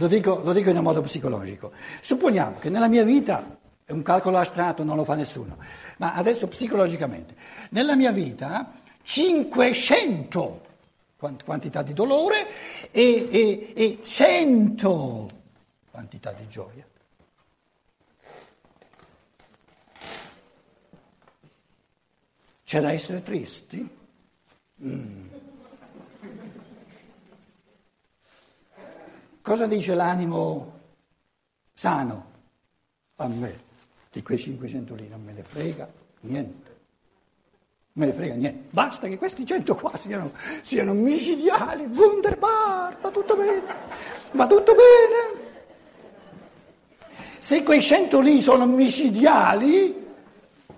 Lo dico, lo dico in un modo psicologico. Supponiamo che nella mia vita, è un calcolo astratto, non lo fa nessuno, ma adesso psicologicamente, nella mia vita 500 quantità di dolore e, e, e 100 quantità di gioia. C'è da essere tristi? Mm. Cosa dice l'animo sano? A me, di quei 500 lì non me ne frega niente. Me ne frega niente. Basta che questi 100 qua siano, siano micidiali, wunderbar, va tutto bene, va tutto bene. Se quei 100 lì sono micidiali,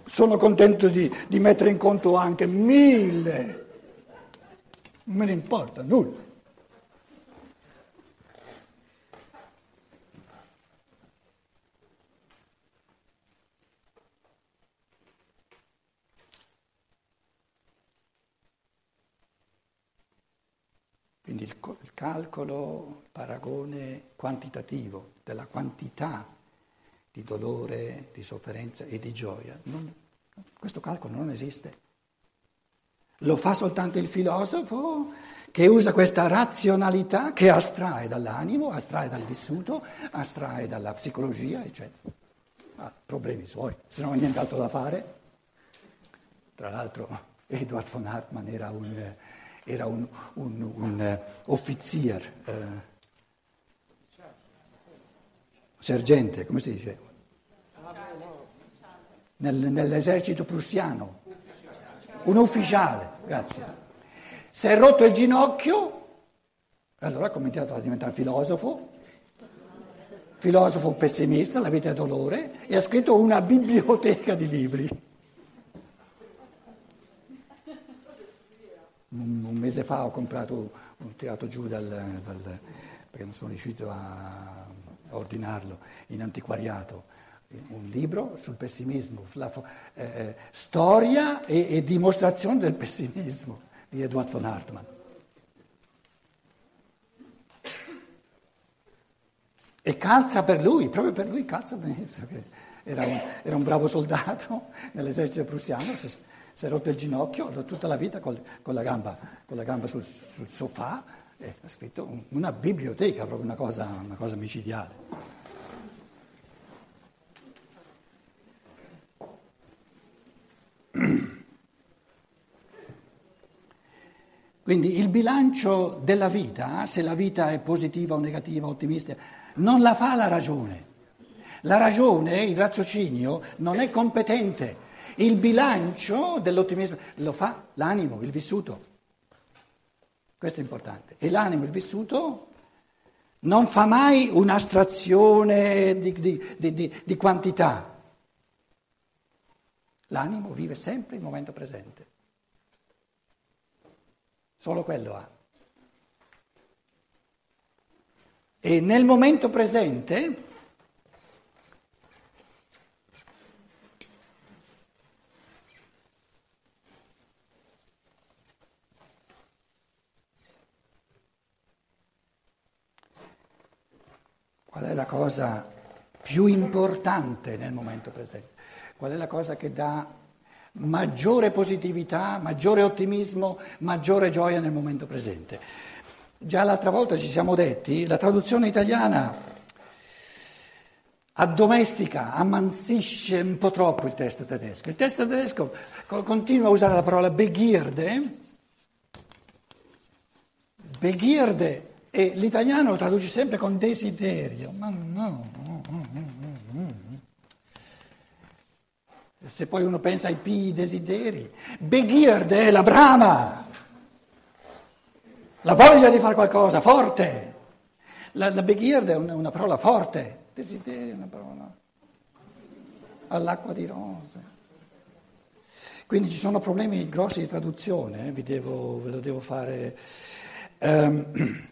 sono contento di, di mettere in conto anche mille. Non me ne importa nulla. Quindi il, il calcolo, il paragone quantitativo della quantità di dolore, di sofferenza e di gioia, non, questo calcolo non esiste. Lo fa soltanto il filosofo che usa questa razionalità che astrae dall'animo, astrae dal vissuto, astrae dalla psicologia, eccetera. Ha problemi suoi, se non ha nient'altro da fare. Tra l'altro Edward von Hartmann era un era un, un, un uh, offizier, uh, sergente, come si dice? Nel, nell'esercito prussiano, un ufficiale, grazie. Si è rotto il ginocchio, allora ha cominciato a diventare filosofo, filosofo pessimista, la vita è dolore, e ha scritto una biblioteca di libri. Un, un, mese fa ho comprato, un tirato giù dal, dal, perché non sono riuscito a, ordinarlo, in antiquariato, un libro sul pessimismo, sulla eh, eh, storia e, e, dimostrazione del pessimismo di Edward von Hartmann. E calza per lui, proprio per lui calza benissimo, era era un bravo soldato nell'esercito prussiano, si è rotto il ginocchio, tutta la vita con, con, la, gamba, con la, gamba, sul, sul sofà, e ha scritto una biblioteca, proprio una cosa, una cosa micidiale. Quindi il bilancio della vita, se la vita è positiva o negativa, ottimista, non la fa la ragione. La ragione, il raziocinio, non è competente il bilancio dell'ottimismo lo fa l'animo, il vissuto. Questo è importante. E l'animo, il vissuto, non fa mai un'astrazione di, di, di, di quantità. L'animo vive sempre il momento presente. Solo quello ha. E nel momento presente Qual è la cosa più importante nel momento presente? Qual è la cosa che dà maggiore positività, maggiore ottimismo, maggiore gioia nel momento presente? Già l'altra volta ci siamo detti, la traduzione italiana addomestica, ammansisce un po' troppo il testo tedesco. Il testo tedesco continua a usare la parola Begierde, Begierde e l'italiano lo traduce sempre con desiderio, ma no, no, no, no. Se poi uno pensa ai pi desideri, Begierde è la brama, la voglia di fare qualcosa, forte. La, la Begierde è una, una, parola forte, desiderio è una parola all'acqua di rose. Quindi ci sono problemi grossi di traduzione, eh? Devo, ve lo devo fare. Um,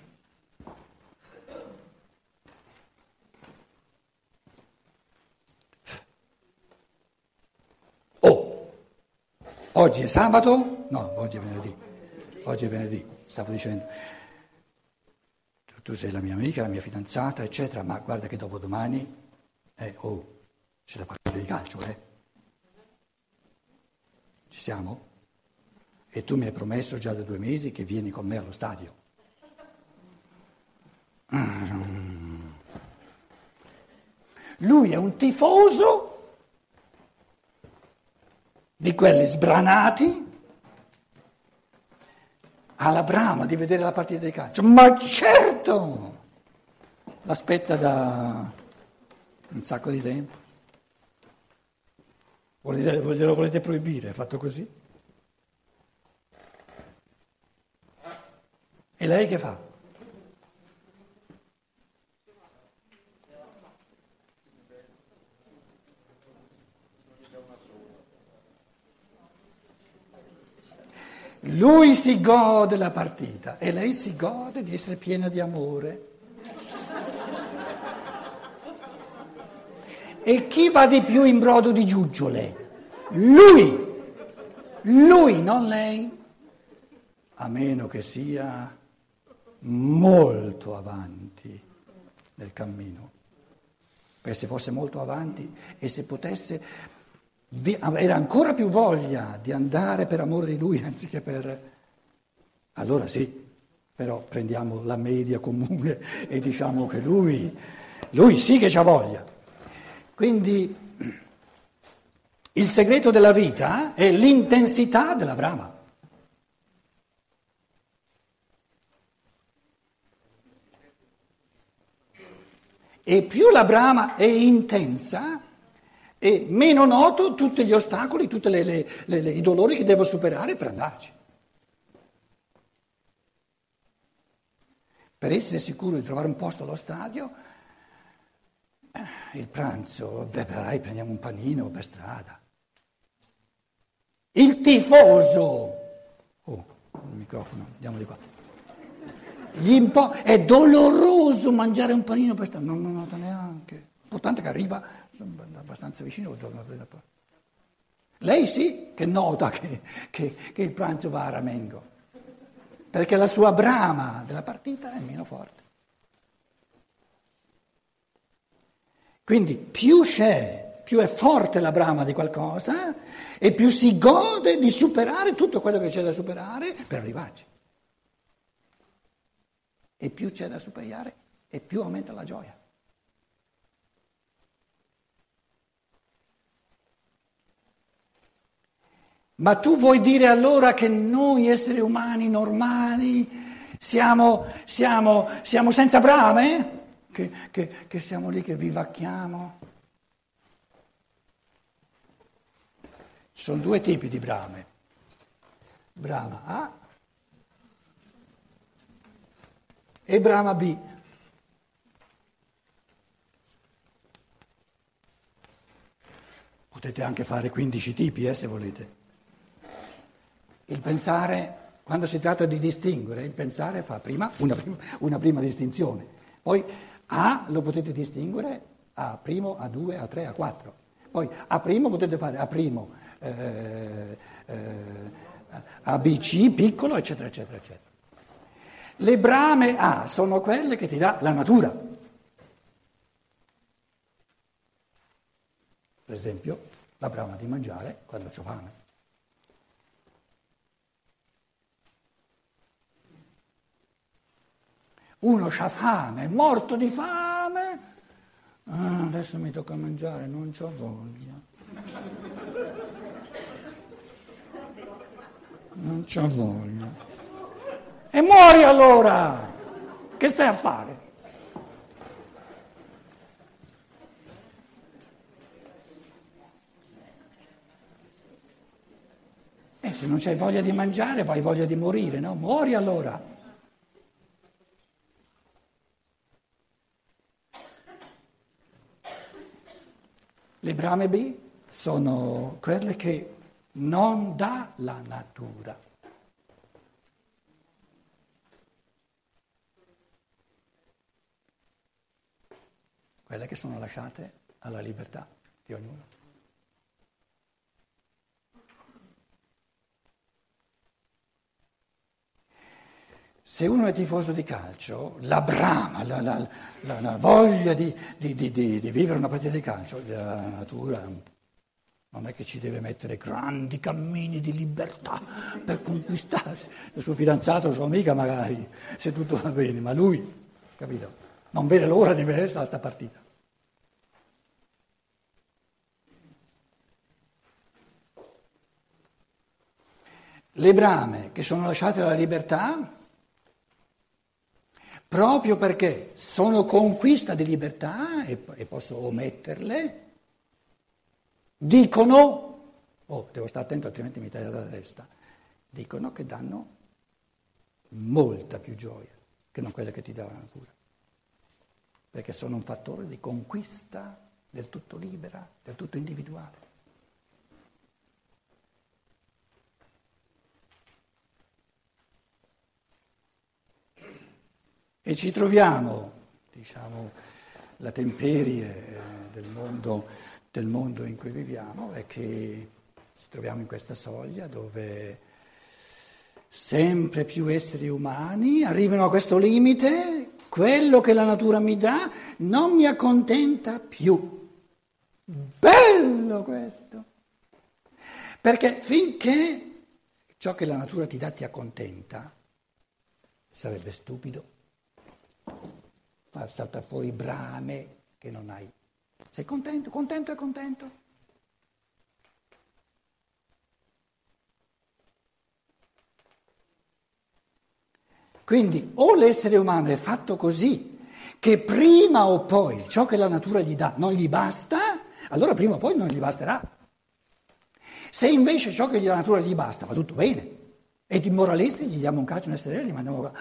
Oggi è sabato? No, oggi è venerdì. Oggi è venerdì, stavo dicendo. tu sei la mia amica, la mia fidanzata, eccetera, ma guarda che dopo domani, eh, oh, c'è la partita di calcio, eh? Ci siamo? E tu mi hai promesso già da due mesi che vieni con me allo stadio. Lui è un tifoso di quelli sbranati ha la brama di vedere la partita di calcio. Ma certo! L'aspetta da un sacco di tempo. Glielo volete proibire? È fatto così? E lei che fa? Lui si gode la partita e lei si gode di essere piena di amore. E chi va di più in brodo di giuggiole? Lui, lui, non lei, a meno che sia molto avanti nel cammino. Perché se fosse molto avanti e se potesse avere ancora più voglia di andare per amore di lui anziché per... Allora sì, però prendiamo la media comune e diciamo che lui, lui sì che ha voglia. Quindi il segreto della vita è l'intensità della brama. E più la brama è intensa, e meno noto tutti gli ostacoli, tutti i dolori che devo superare per andarci. Per essere sicuro di trovare un posto allo stadio, eh, il pranzo, beh dai, prendiamo un panino per strada. Il tifoso, oh, il microfono, andiamo di qua. Impo- è doloroso mangiare un panino per strada, non lo nota neanche. L'importante è che arriva abbastanza vicino. Lei sì che nota che, che, che il pranzo va a ramengo, perché la sua brama della partita è meno forte. Quindi più c'è, più è forte la brama di qualcosa e più si gode di superare tutto quello che c'è da superare per arrivarci. E più c'è da superare e più aumenta la gioia. Ma tu vuoi dire allora che noi esseri umani normali siamo, siamo, siamo senza brame? Che, che, che siamo lì che vivacchiamo? Ci sono due tipi di brame. Brama A e brama B. Potete anche fare 15 tipi eh, se volete. Il pensare, quando si tratta di distinguere, il pensare fa prima una, prima una prima distinzione. Poi A lo potete distinguere A primo, A2, A3, A4. Poi A primo potete fare A primo, eh, eh, ABC piccolo, eccetera, eccetera, eccetera. Le brame A sono quelle che ti dà la natura. Per esempio, la brama di mangiare quando ho fame. Uno ha fame, è morto di fame. Ah, adesso mi tocca mangiare, non ho voglia. Non c'ho voglia. E muori allora! Che stai a fare? E se non c'hai voglia di mangiare, vai voglia di morire, no? Muori allora. Le brame B sono quelle che non dà la natura. Quelle che sono lasciate alla libertà di ognuno. Se uno è tifoso di calcio, la brama, la, la, la, la voglia di, di, di, di, vivere una partita di calcio, la natura non è che ci deve mettere grandi cammini di libertà per conquistarsi. Il suo fidanzato, la sua amica magari, se tutto va bene, ma lui, capito? Non vede l'ora di vedersi a sta partita. Le brame che sono lasciate alla libertà proprio perché sono conquista di libertà e, e posso ometterle, dicono, oh devo stare attento altrimenti mi taglia la testa, dicono che danno molta più gioia che non quelle che ti dà la natura, perché sono un fattore di conquista del tutto libera, del tutto individuale. E ci troviamo, diciamo, la temperie eh, del mondo, del mondo in cui viviamo è che ci troviamo in questa soglia dove sempre più esseri umani arrivano a questo limite, quello che la natura mi dà non mi accontenta più. Bello questo! Perché finché ciò che la natura ti dà ti accontenta, sarebbe stupido far saltare fuori brame che non hai. Sei contento? Contento e contento? Quindi o l'essere umano è fatto così che prima o poi ciò che la natura gli dà non gli basta, allora prima o poi non gli basterà. Se invece ciò che la natura gli basta va tutto bene e i moralisti gli diamo un calcio nel sedere e li mandiamo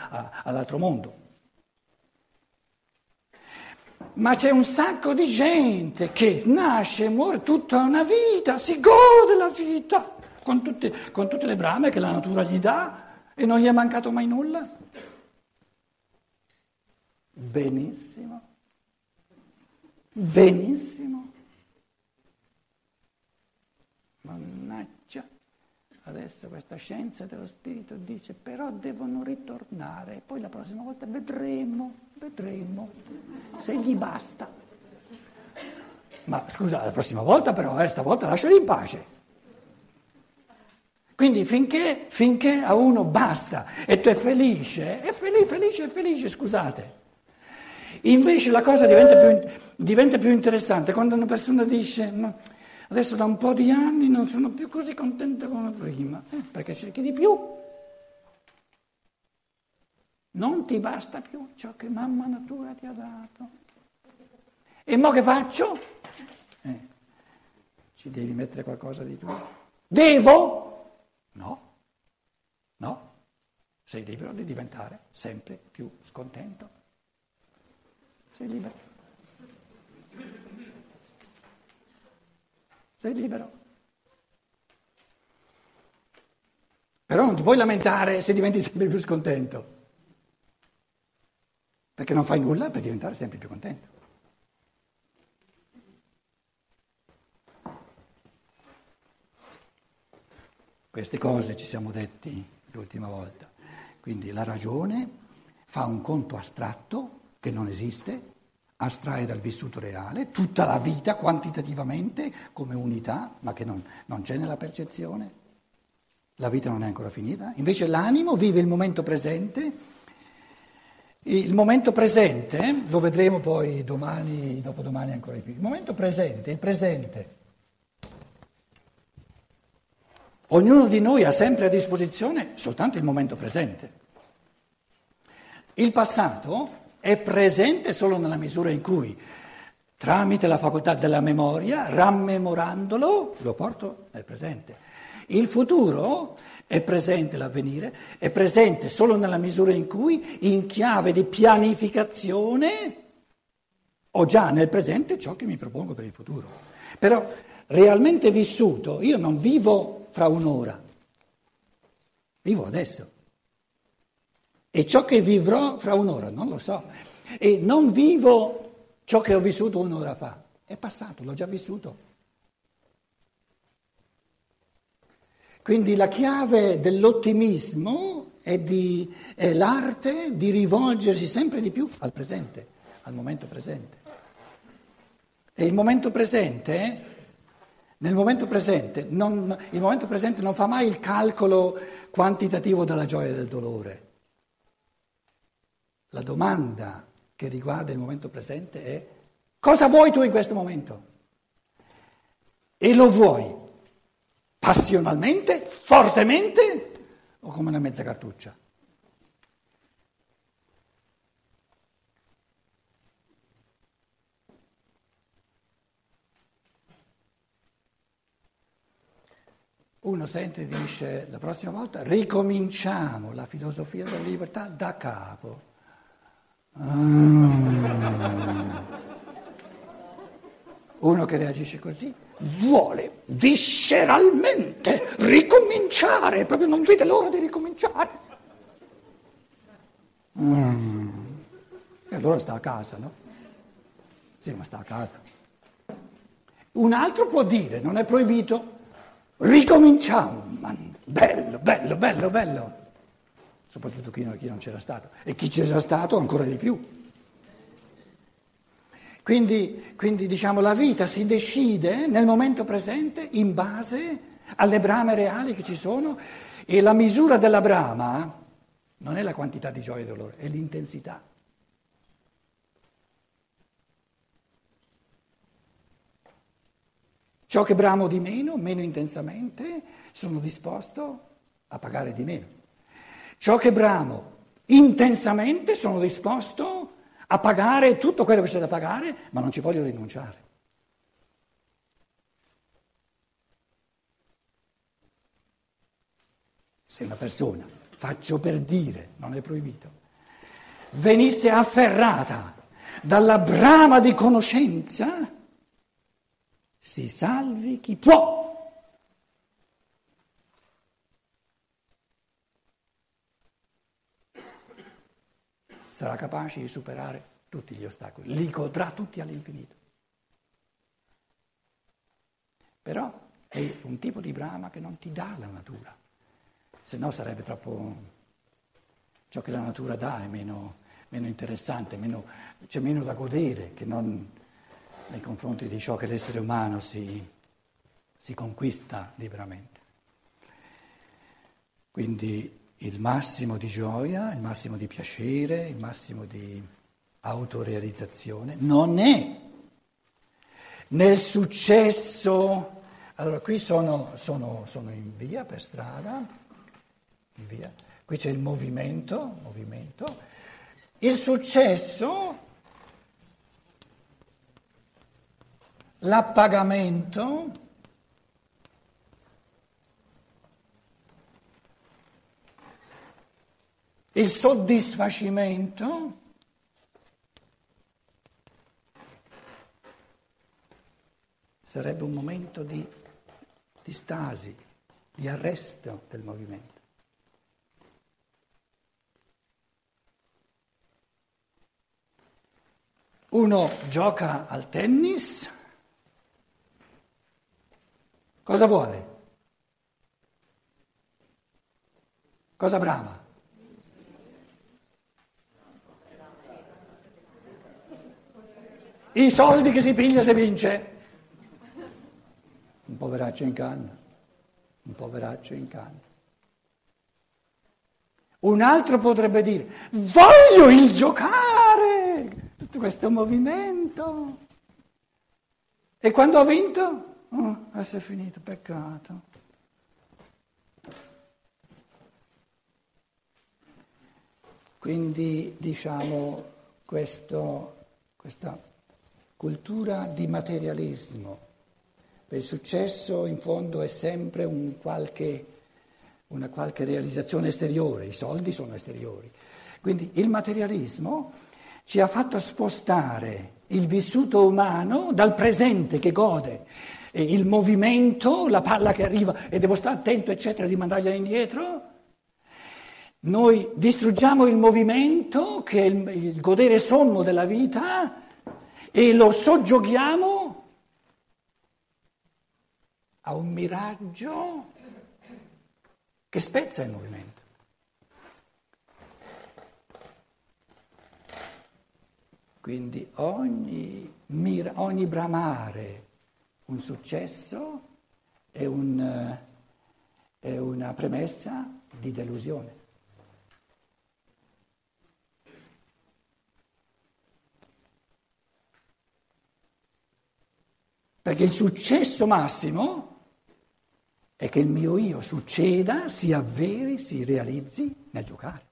all'altro mondo. Ma c'è un sacco di gente che nasce e muore tutta una vita, si gode la vita con tutte, con tutte le brame che la natura gli dà e non gli è mancato mai nulla. Benissimo, benissimo. Mannaggia, adesso questa scienza dello spirito dice però devono ritornare, poi la prossima volta vedremo. Vedremo se gli basta. Ma scusa, la prossima volta però, eh, stavolta lasciali in pace. Quindi finché, finché, a uno basta e tu è felice, è felice, felice, felice, scusate. Invece la cosa diventa più, diventa più interessante quando una persona dice ma adesso da un po' di anni non sono più così contenta come prima, perché cerchi di più. Non ti basta più ciò che mamma natura ti ha dato. E mo che faccio? Eh, ci devi mettere qualcosa di tuo. Devo? No, no. Sei libero di diventare sempre più scontento. Sei libero. Sei libero. Però non ti puoi lamentare se diventi sempre più scontento perché non fai nulla per diventare sempre più contento. Queste cose ci siamo detti l'ultima volta. Quindi la ragione fa un conto astratto che non esiste, astrae dal vissuto reale tutta la vita quantitativamente come unità, ma che non, non c'è nella percezione. La vita non è ancora finita. Invece l'animo vive il momento presente il momento presente, lo vedremo poi domani, dopodomani ancora di più, il momento presente, il presente. Ognuno di noi ha sempre a disposizione soltanto il momento presente. Il passato è presente solo nella misura in cui, tramite la facoltà della memoria, rammemorandolo, lo porto nel presente. Il futuro è presente l'avvenire, è presente solo nella misura in cui, in chiave di pianificazione, ho già nel presente ciò che mi propongo per il futuro. Però realmente vissuto, io non vivo fra un'ora, vivo adesso. E ciò che vivrò fra un'ora non lo so. E non vivo ciò che ho vissuto un'ora fa. È passato, l'ho già vissuto. Quindi la chiave dell'ottimismo è di, è l'arte di rivolgersi sempre di più al presente, al momento presente. E il momento presente, nel momento presente, non, il momento presente non fa mai il calcolo quantitativo della gioia e del dolore. La domanda che riguarda il momento presente è cosa vuoi tu in questo momento? E lo vuoi passionalmente, fortemente o come una mezza cartuccia? Uno sente e dice la prossima volta ricominciamo la filosofia della libertà da capo. Mm. Uno che reagisce così vuole visceralmente ricominciare, proprio non vede l'ora di ricominciare. Mm. E allora sta a casa, no? Sì, ma sta a casa. Un altro può dire, non è proibito, ricominciamo, bello, bello, bello, bello. Soprattutto chi non, chi non c'era stato. E chi c'era stato ancora di più. Quindi, quindi diciamo, la vita si decide nel momento presente in base alle brame reali che ci sono e la misura della brama non è la quantità di gioia e dolore, è l'intensità. Ciò che bramo di meno, meno intensamente, sono disposto a pagare di meno. Ciò che bramo intensamente, sono disposto a pagare tutto quello che c'è da pagare, ma non ci voglio rinunciare. Se una persona, faccio per dire, non è proibito, venisse afferrata dalla brama di conoscenza, si salvi chi può. Sarà capace di superare tutti gli ostacoli, li godrà tutti all'infinito. Però è un tipo di brama che non ti dà la natura, se no sarebbe troppo... ciò che la natura dà è meno, meno interessante, meno, c'è meno da godere che non nei confronti di ciò che l'essere umano si, si conquista liberamente. Quindi il massimo di gioia, il massimo di piacere, il massimo di autorealizzazione, non è nel successo. Allora, qui sono, sono, sono in via per strada, in via. qui c'è il movimento, movimento. Il successo, l'appagamento, il soddisfacimento sarebbe un momento di, di stasi, di arresto del movimento. Uno gioca al tennis, cosa vuole? Cosa brama? I soldi che si piglia se vince. Un poveraccio in canna, un poveraccio in canna. Un altro potrebbe dire, voglio il giocare, tutto questo movimento. E quando ha vinto? Oh, adesso è finito, peccato. Quindi diciamo questo, questa cultura di materialismo. Il successo in fondo è sempre un qualche, una qualche realizzazione esteriore, i soldi sono esteriori. Quindi il materialismo ci ha fatto spostare il vissuto umano dal presente che gode, e il movimento, la palla che arriva e devo stare attento, eccetera, di mandargliela indietro. Noi distruggiamo il movimento, che è il, il godere sommo della vita, e lo soggioghiamo a un miraggio che spezza il movimento. Quindi ogni, mira, ogni bramare un successo è, un, eh, è una premessa di delusione. Perché il successo massimo è che il mio io succeda, si avveri, si realizzi nel giocare,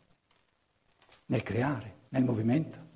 nel creare, nel movimento.